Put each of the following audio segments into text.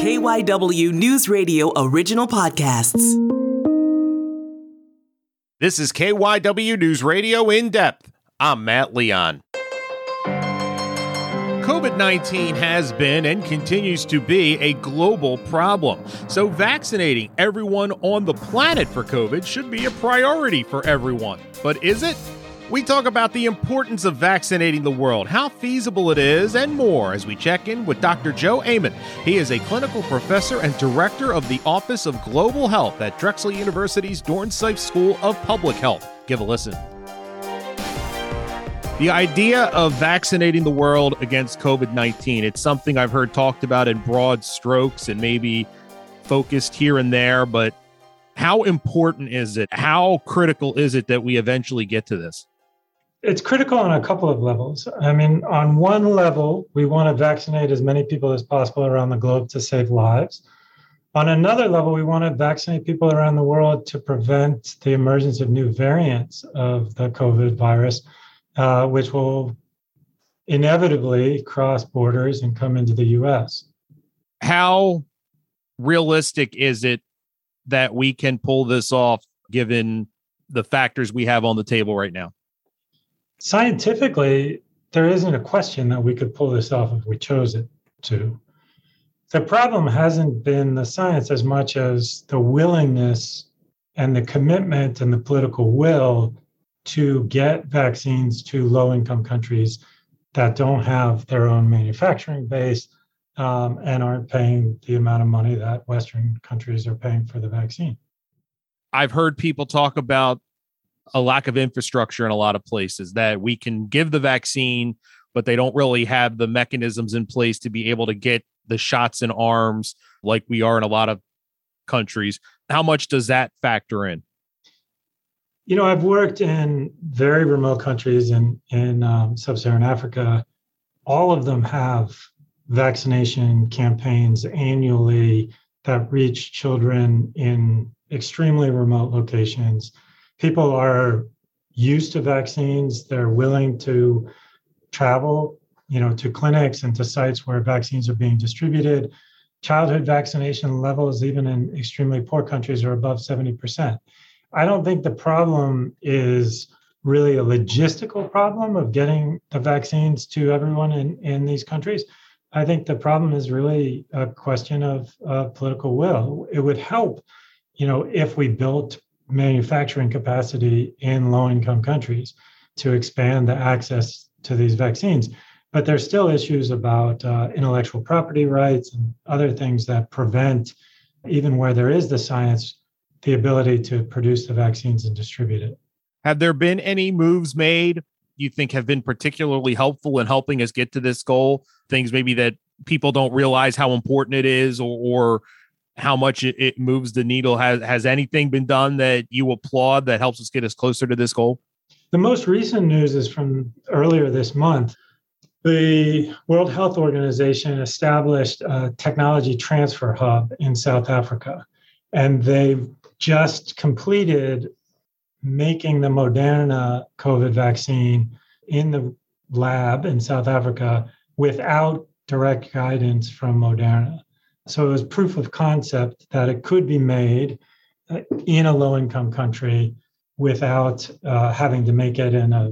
KYW News Radio original podcasts. This is KYW News Radio in depth. I'm Matt Leon. COVID 19 has been and continues to be a global problem. So, vaccinating everyone on the planet for COVID should be a priority for everyone. But is it? We talk about the importance of vaccinating the world, how feasible it is, and more as we check in with Dr. Joe Amon. He is a clinical professor and director of the Office of Global Health at Drexel University's Dornsife School of Public Health. Give a listen. The idea of vaccinating the world against COVID 19, it's something I've heard talked about in broad strokes and maybe focused here and there, but how important is it? How critical is it that we eventually get to this? It's critical on a couple of levels. I mean, on one level, we want to vaccinate as many people as possible around the globe to save lives. On another level, we want to vaccinate people around the world to prevent the emergence of new variants of the COVID virus, uh, which will inevitably cross borders and come into the US. How realistic is it that we can pull this off given the factors we have on the table right now? Scientifically, there isn't a question that we could pull this off if we chose it to. The problem hasn't been the science as much as the willingness and the commitment and the political will to get vaccines to low income countries that don't have their own manufacturing base um, and aren't paying the amount of money that Western countries are paying for the vaccine. I've heard people talk about a lack of infrastructure in a lot of places that we can give the vaccine, but they don't really have the mechanisms in place to be able to get the shots in arms like we are in a lot of countries. How much does that factor in? You know, I've worked in very remote countries in in um, sub-Saharan Africa. All of them have vaccination campaigns annually that reach children in extremely remote locations people are used to vaccines. They're willing to travel, you know, to clinics and to sites where vaccines are being distributed. Childhood vaccination levels, even in extremely poor countries, are above 70%. I don't think the problem is really a logistical problem of getting the vaccines to everyone in, in these countries. I think the problem is really a question of uh, political will. It would help, you know, if we built manufacturing capacity in low income countries to expand the access to these vaccines. But there's still issues about uh, intellectual property rights and other things that prevent, even where there is the science, the ability to produce the vaccines and distribute it. Have there been any moves made you think have been particularly helpful in helping us get to this goal? Things maybe that people don't realize how important it is or, or how much it, moves the needle. Has has anything been done that you applaud that helps us get us closer to this goal? The most recent news is from earlier this month. The World Health Organization established a technology transfer hub in South Africa, and they've just completed making the Moderna COVID vaccine in the lab in South Africa without direct guidance from Moderna. So it was proof of concept that it could be made uh, in a low income country without uh, having to make it in a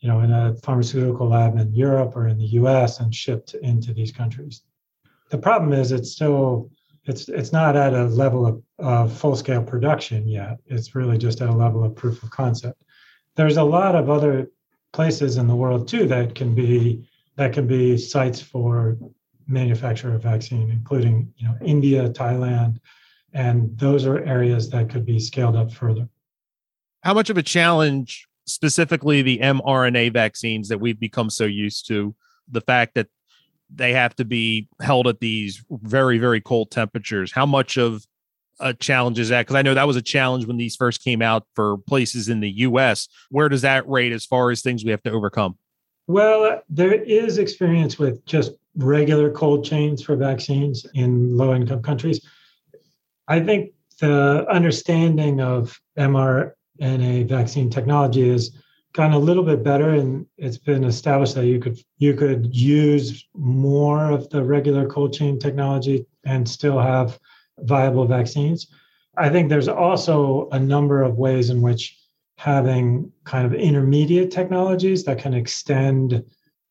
you know in a pharmaceutical lab in Europe or in the US and shipped into these countries. The problem is it's still it's it's not at a level of, of full scale production yet. It's really just at a level of proof of concept. There's a lot of other places in the world too that can be that can be sites for manufacture a vaccine, including you know India, Thailand, and those are areas that could be scaled up further. How much of a challenge, specifically the mRNA vaccines that we've become so used to, the fact that they have to be held at these very very cold temperatures? How much of a challenge is that? Because I know that was a challenge when these first came out for places in the U.S. Where does that rate as far as things we have to overcome? Well, there is experience with just regular cold chains for vaccines in low income countries. I think the understanding of mRNA vaccine technology is gotten a little bit better and it's been established that you could you could use more of the regular cold chain technology and still have viable vaccines. I think there's also a number of ways in which having kind of intermediate technologies that can extend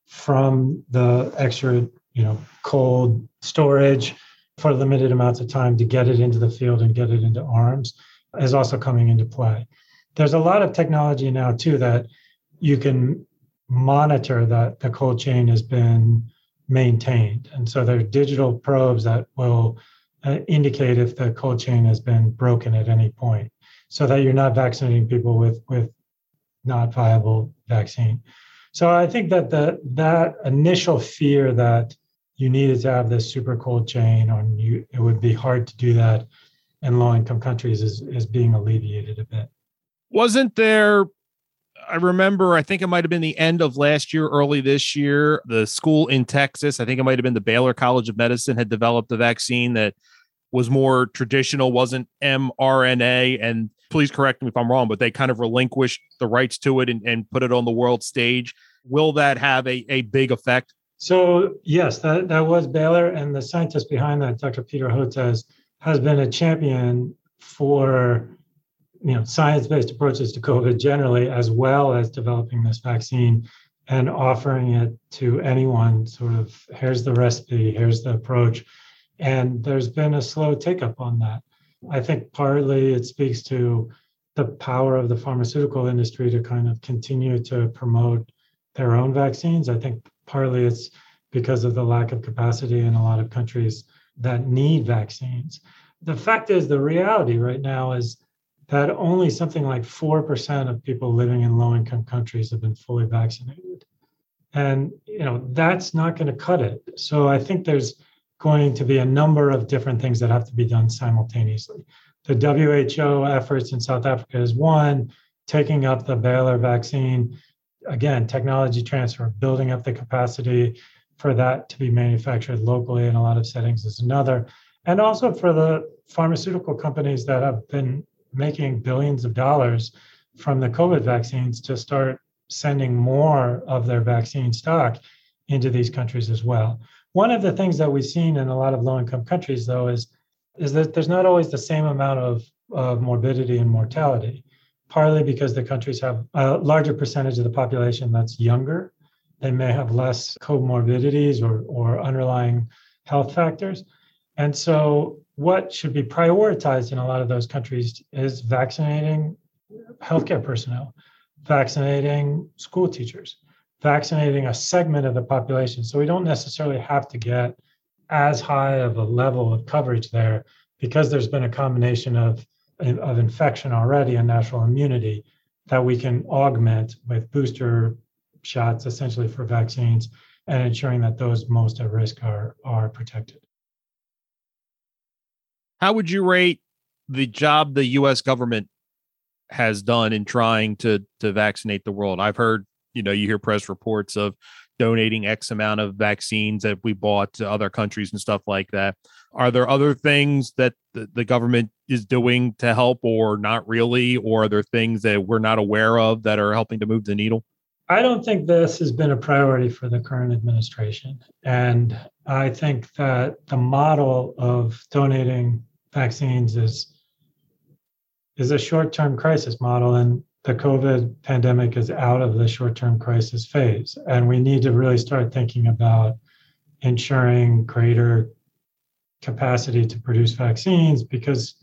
from the extra, you know, cold storage for limited amounts of time to get it into the field and get it into arms is also coming into play. There's a lot of technology now too that you can monitor that the cold chain has been maintained. And so there are digital probes that will uh, indicate if the cold chain has been broken at any point so that you're not vaccinating people with with not viable vaccine. So I think that the that initial fear that you needed to have this super cold chain or you it would be hard to do that in low income countries is is being alleviated a bit. Wasn't there I remember, I think it might have been the end of last year, early this year. The school in Texas, I think it might have been the Baylor College of Medicine, had developed a vaccine that was more traditional, wasn't mRNA. And please correct me if I'm wrong, but they kind of relinquished the rights to it and, and put it on the world stage. Will that have a, a big effect? So, yes, that, that was Baylor. And the scientist behind that, Dr. Peter Hotez, has been a champion for you know science-based approaches to COVID generally, as well as developing this vaccine and offering it to anyone. Sort of, here's the recipe, here's the approach and there's been a slow take up on that. I think partly it speaks to the power of the pharmaceutical industry to kind of continue to promote their own vaccines. I think partly it's because of the lack of capacity in a lot of countries that need vaccines. The fact is, the reality right now is that only something like 4% of people living in low income countries have been fully vaccinated. And you know that's not going to cut it. So I think there's going to be a number of different things that have to be done simultaneously. The WHO efforts in South Africa is one, taking up the Baylor vaccine. Again, technology transfer, building up the capacity for that to be manufactured locally in a lot of settings is another. And also for the pharmaceutical companies that have been making billions of dollars from the COVID vaccines to start sending more of their vaccine stock into these countries as well. One of the things that we've seen in a lot of low income countries, though, is, is that there's not always the same amount of, of morbidity and mortality, partly because the countries have a larger percentage of the population that's younger. They may have less comorbidities or, or underlying health factors. And so, what should be prioritized in a lot of those countries is vaccinating healthcare personnel, vaccinating school teachers, vaccinating a segment of the population. So we don't necessarily have to get as high of a level of coverage there because there's been a combination of, of infection already and natural immunity that we can augment with booster shots essentially for vaccines and ensuring that those most at risk are are protected. How would you rate the job the US government has done in trying to to vaccinate the world? I've heard you know you hear press reports of donating x amount of vaccines that we bought to other countries and stuff like that. Are there other things that the, the government is doing to help or not really? Or are there things that we're not aware of that are helping to move the needle? I don't think this has been a priority for the current administration. And I think that the model of donating vaccines is is a short-term crisis model. And the COVID pandemic is out of the short term crisis phase. And we need to really start thinking about ensuring greater capacity to produce vaccines because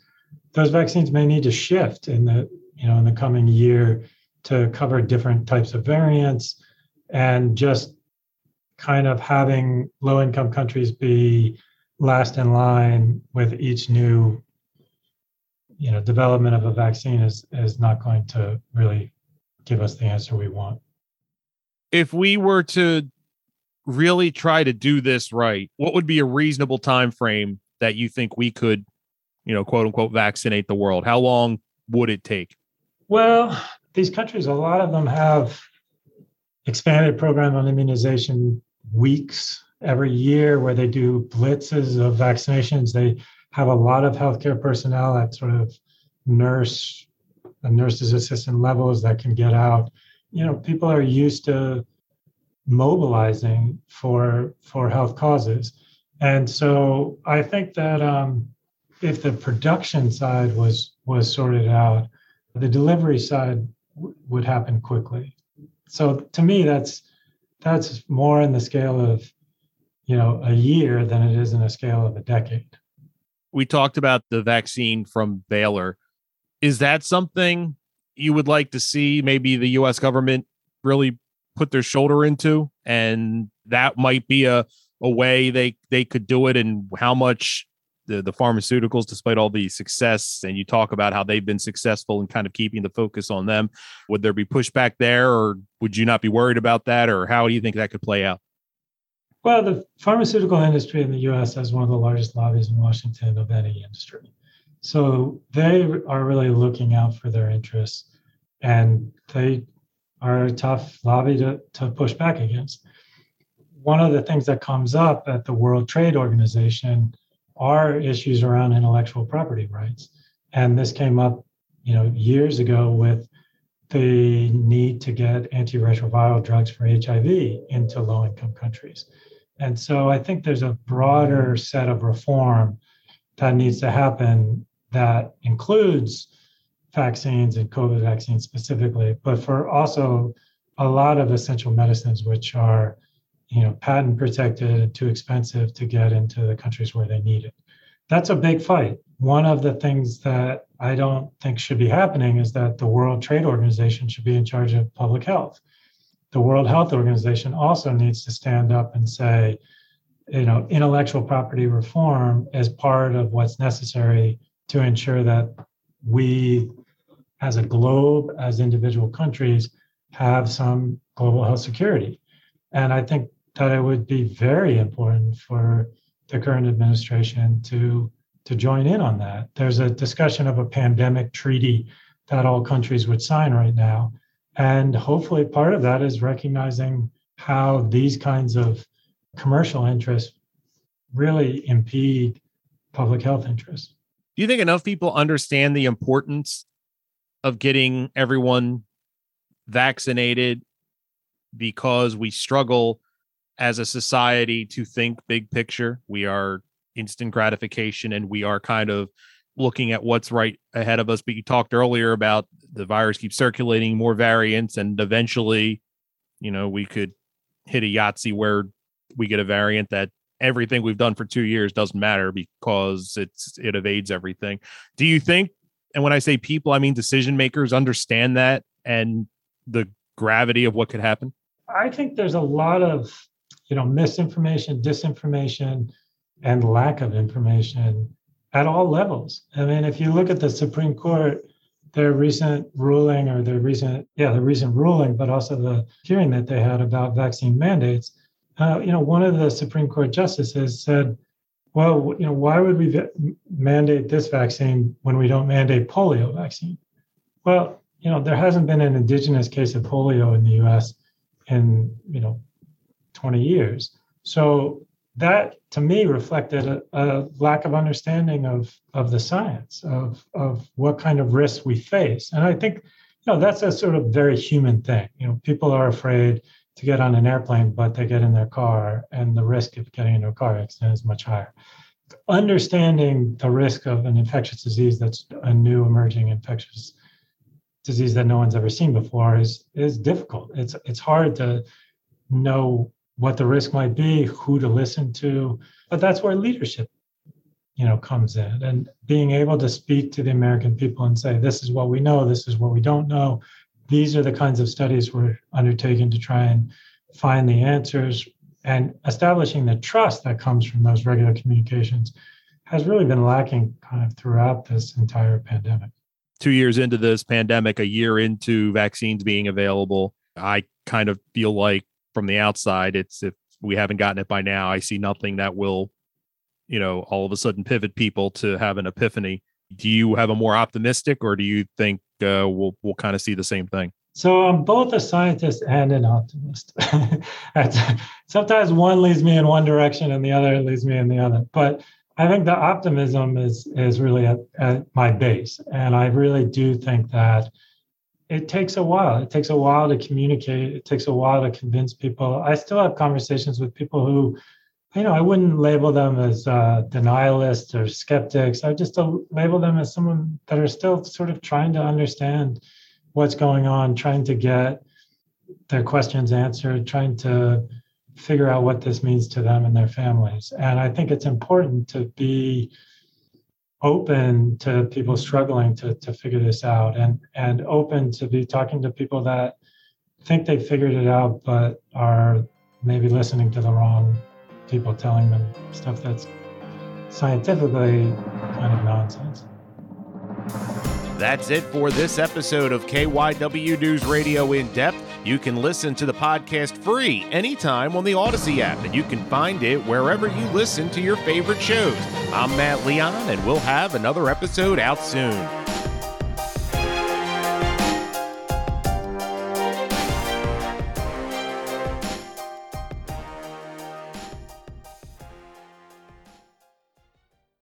those vaccines may need to shift in the you know in the coming year to cover different types of variants and just kind of having low income countries be last in line with each new you know development of a vaccine is is not going to really give us the answer we want. If we were to really try to do this right what would be a reasonable time frame that you think we could you know quote unquote vaccinate the world? How long would it take? Well these countries a lot of them have expanded program on immunization weeks every year where they do blitzes of vaccinations. They have a lot of healthcare personnel at sort of nurse, and nurses assistant levels that can get out you know, people are used to mobilizing for for health causes. And so I think that um, if the production side was was sorted out, the delivery side w- would happen quickly. So to me, that's that's more in the scale of you know a year than it is in a scale of a decade. We talked about the vaccine from Baylor. Is that something you would like to see? Maybe the U.S. government really put their shoulder into, and that might be a a way they they could do it, and how much the the pharmaceuticals, despite all the success, and you talk about how they've been successful and kind of keeping the focus on them. Would there be pushback there, or would you not be worried about that, or how do you think that could play out? Well, the pharmaceutical industry in the U.S. has one of the largest lobbies in Washington of any industry, so they are really looking out for their interests, and they are a tough lobby to, to push back against. One of the things that comes up at the World Trade Organization are issues around intellectual property rights. And this came up, you know, years ago with the need to get antiretroviral drugs for HIV into low-income countries. And so I think there's a broader set of reform that needs to happen that includes vaccines and COVID vaccines specifically, but for also a lot of essential medicines which are you know patent protected and too expensive to get into the countries where they need it. That's a big fight. One of the things that i don't think should be happening is that the world trade organization should be in charge of public health the world health organization also needs to stand up and say you know intellectual property reform as part of what's necessary to ensure that we as a globe as individual countries have some global health security and i think that it would be very important for the current administration to to join in on that. There's a discussion of a pandemic treaty that all countries would sign right now. And hopefully part of that is recognizing how these kinds of commercial interests really impede public health interests. Do you think enough people understand the importance of getting everyone vaccinated because we struggle as a society to think big picture. We are instant gratification and we are kind of looking at what's right ahead of us. But you talked earlier about the virus keeps circulating, more variants, and eventually, you know, we could hit a Yahtzee where we get a variant that everything we've done for two years doesn't matter because it's it evades everything. Do you think, and when I say people, I mean decision makers understand that and the gravity of what could happen? I think there's a lot of you know misinformation disinformation and lack of information at all levels i mean if you look at the supreme court their recent ruling or their recent yeah the recent ruling but also the hearing that they had about vaccine mandates uh, you know one of the supreme court justices said well you know why would we mandate this vaccine when we don't mandate polio vaccine well you know there hasn't been an indigenous case of polio in the us in you know 20 years. So that to me reflected a, a, lack of understanding of of the science of of what kind of risks we face. And i think you know that's a sort of very human thing. You know people are afraid to get on an airplane but they get in their car and the risk of getting into a car accident is much higher. Understanding the risk of an infectious disease that's a new emerging infectious disease that no one's ever seen before is is difficult. It's it's hard to know what the risk might be, who to listen to. But that's where leadership, you know, comes in and being able to speak to the American people and say, this is what we know, this is what we don't know. These are the kinds of studies we're undertaking to try and find the answers and establishing the trust that comes from those regular communications has really been lacking kind of throughout this entire pandemic. Two years into this pandemic, a year into vaccines being available, I kind of feel like from the outside, it's if we haven't gotten it by now, I see nothing that will, you know, all of a sudden pivot people to have an epiphany. Do you have a more optimistic, or do you think uh, we'll we'll kind of see the same thing? So I'm both a scientist and an optimist. Sometimes one leads me in one direction and the other leads me in the other. But I think the optimism is is really at, at my base, and I really do think that it takes a while. It takes a while to communicate. It takes a while to convince people. I still have conversations with people who, you know, I wouldn't label them as uh, denialists or skeptics. I just label them as someone that are still sort of trying to understand what's going on, trying to get their questions answered, trying to figure out what this means to them and their families. And I think it's important to be open to people struggling to, to figure this out and, and open to be talking to people that think they figured it out but are maybe listening to the wrong people telling them stuff that's scientifically kind of nonsense. That's it for this episode of KYW News Radio In Depth. You can listen to the podcast free anytime on the Audacy app, and you can find it wherever you listen to your favorite shows. I'm Matt Leon, and we'll have another episode out soon.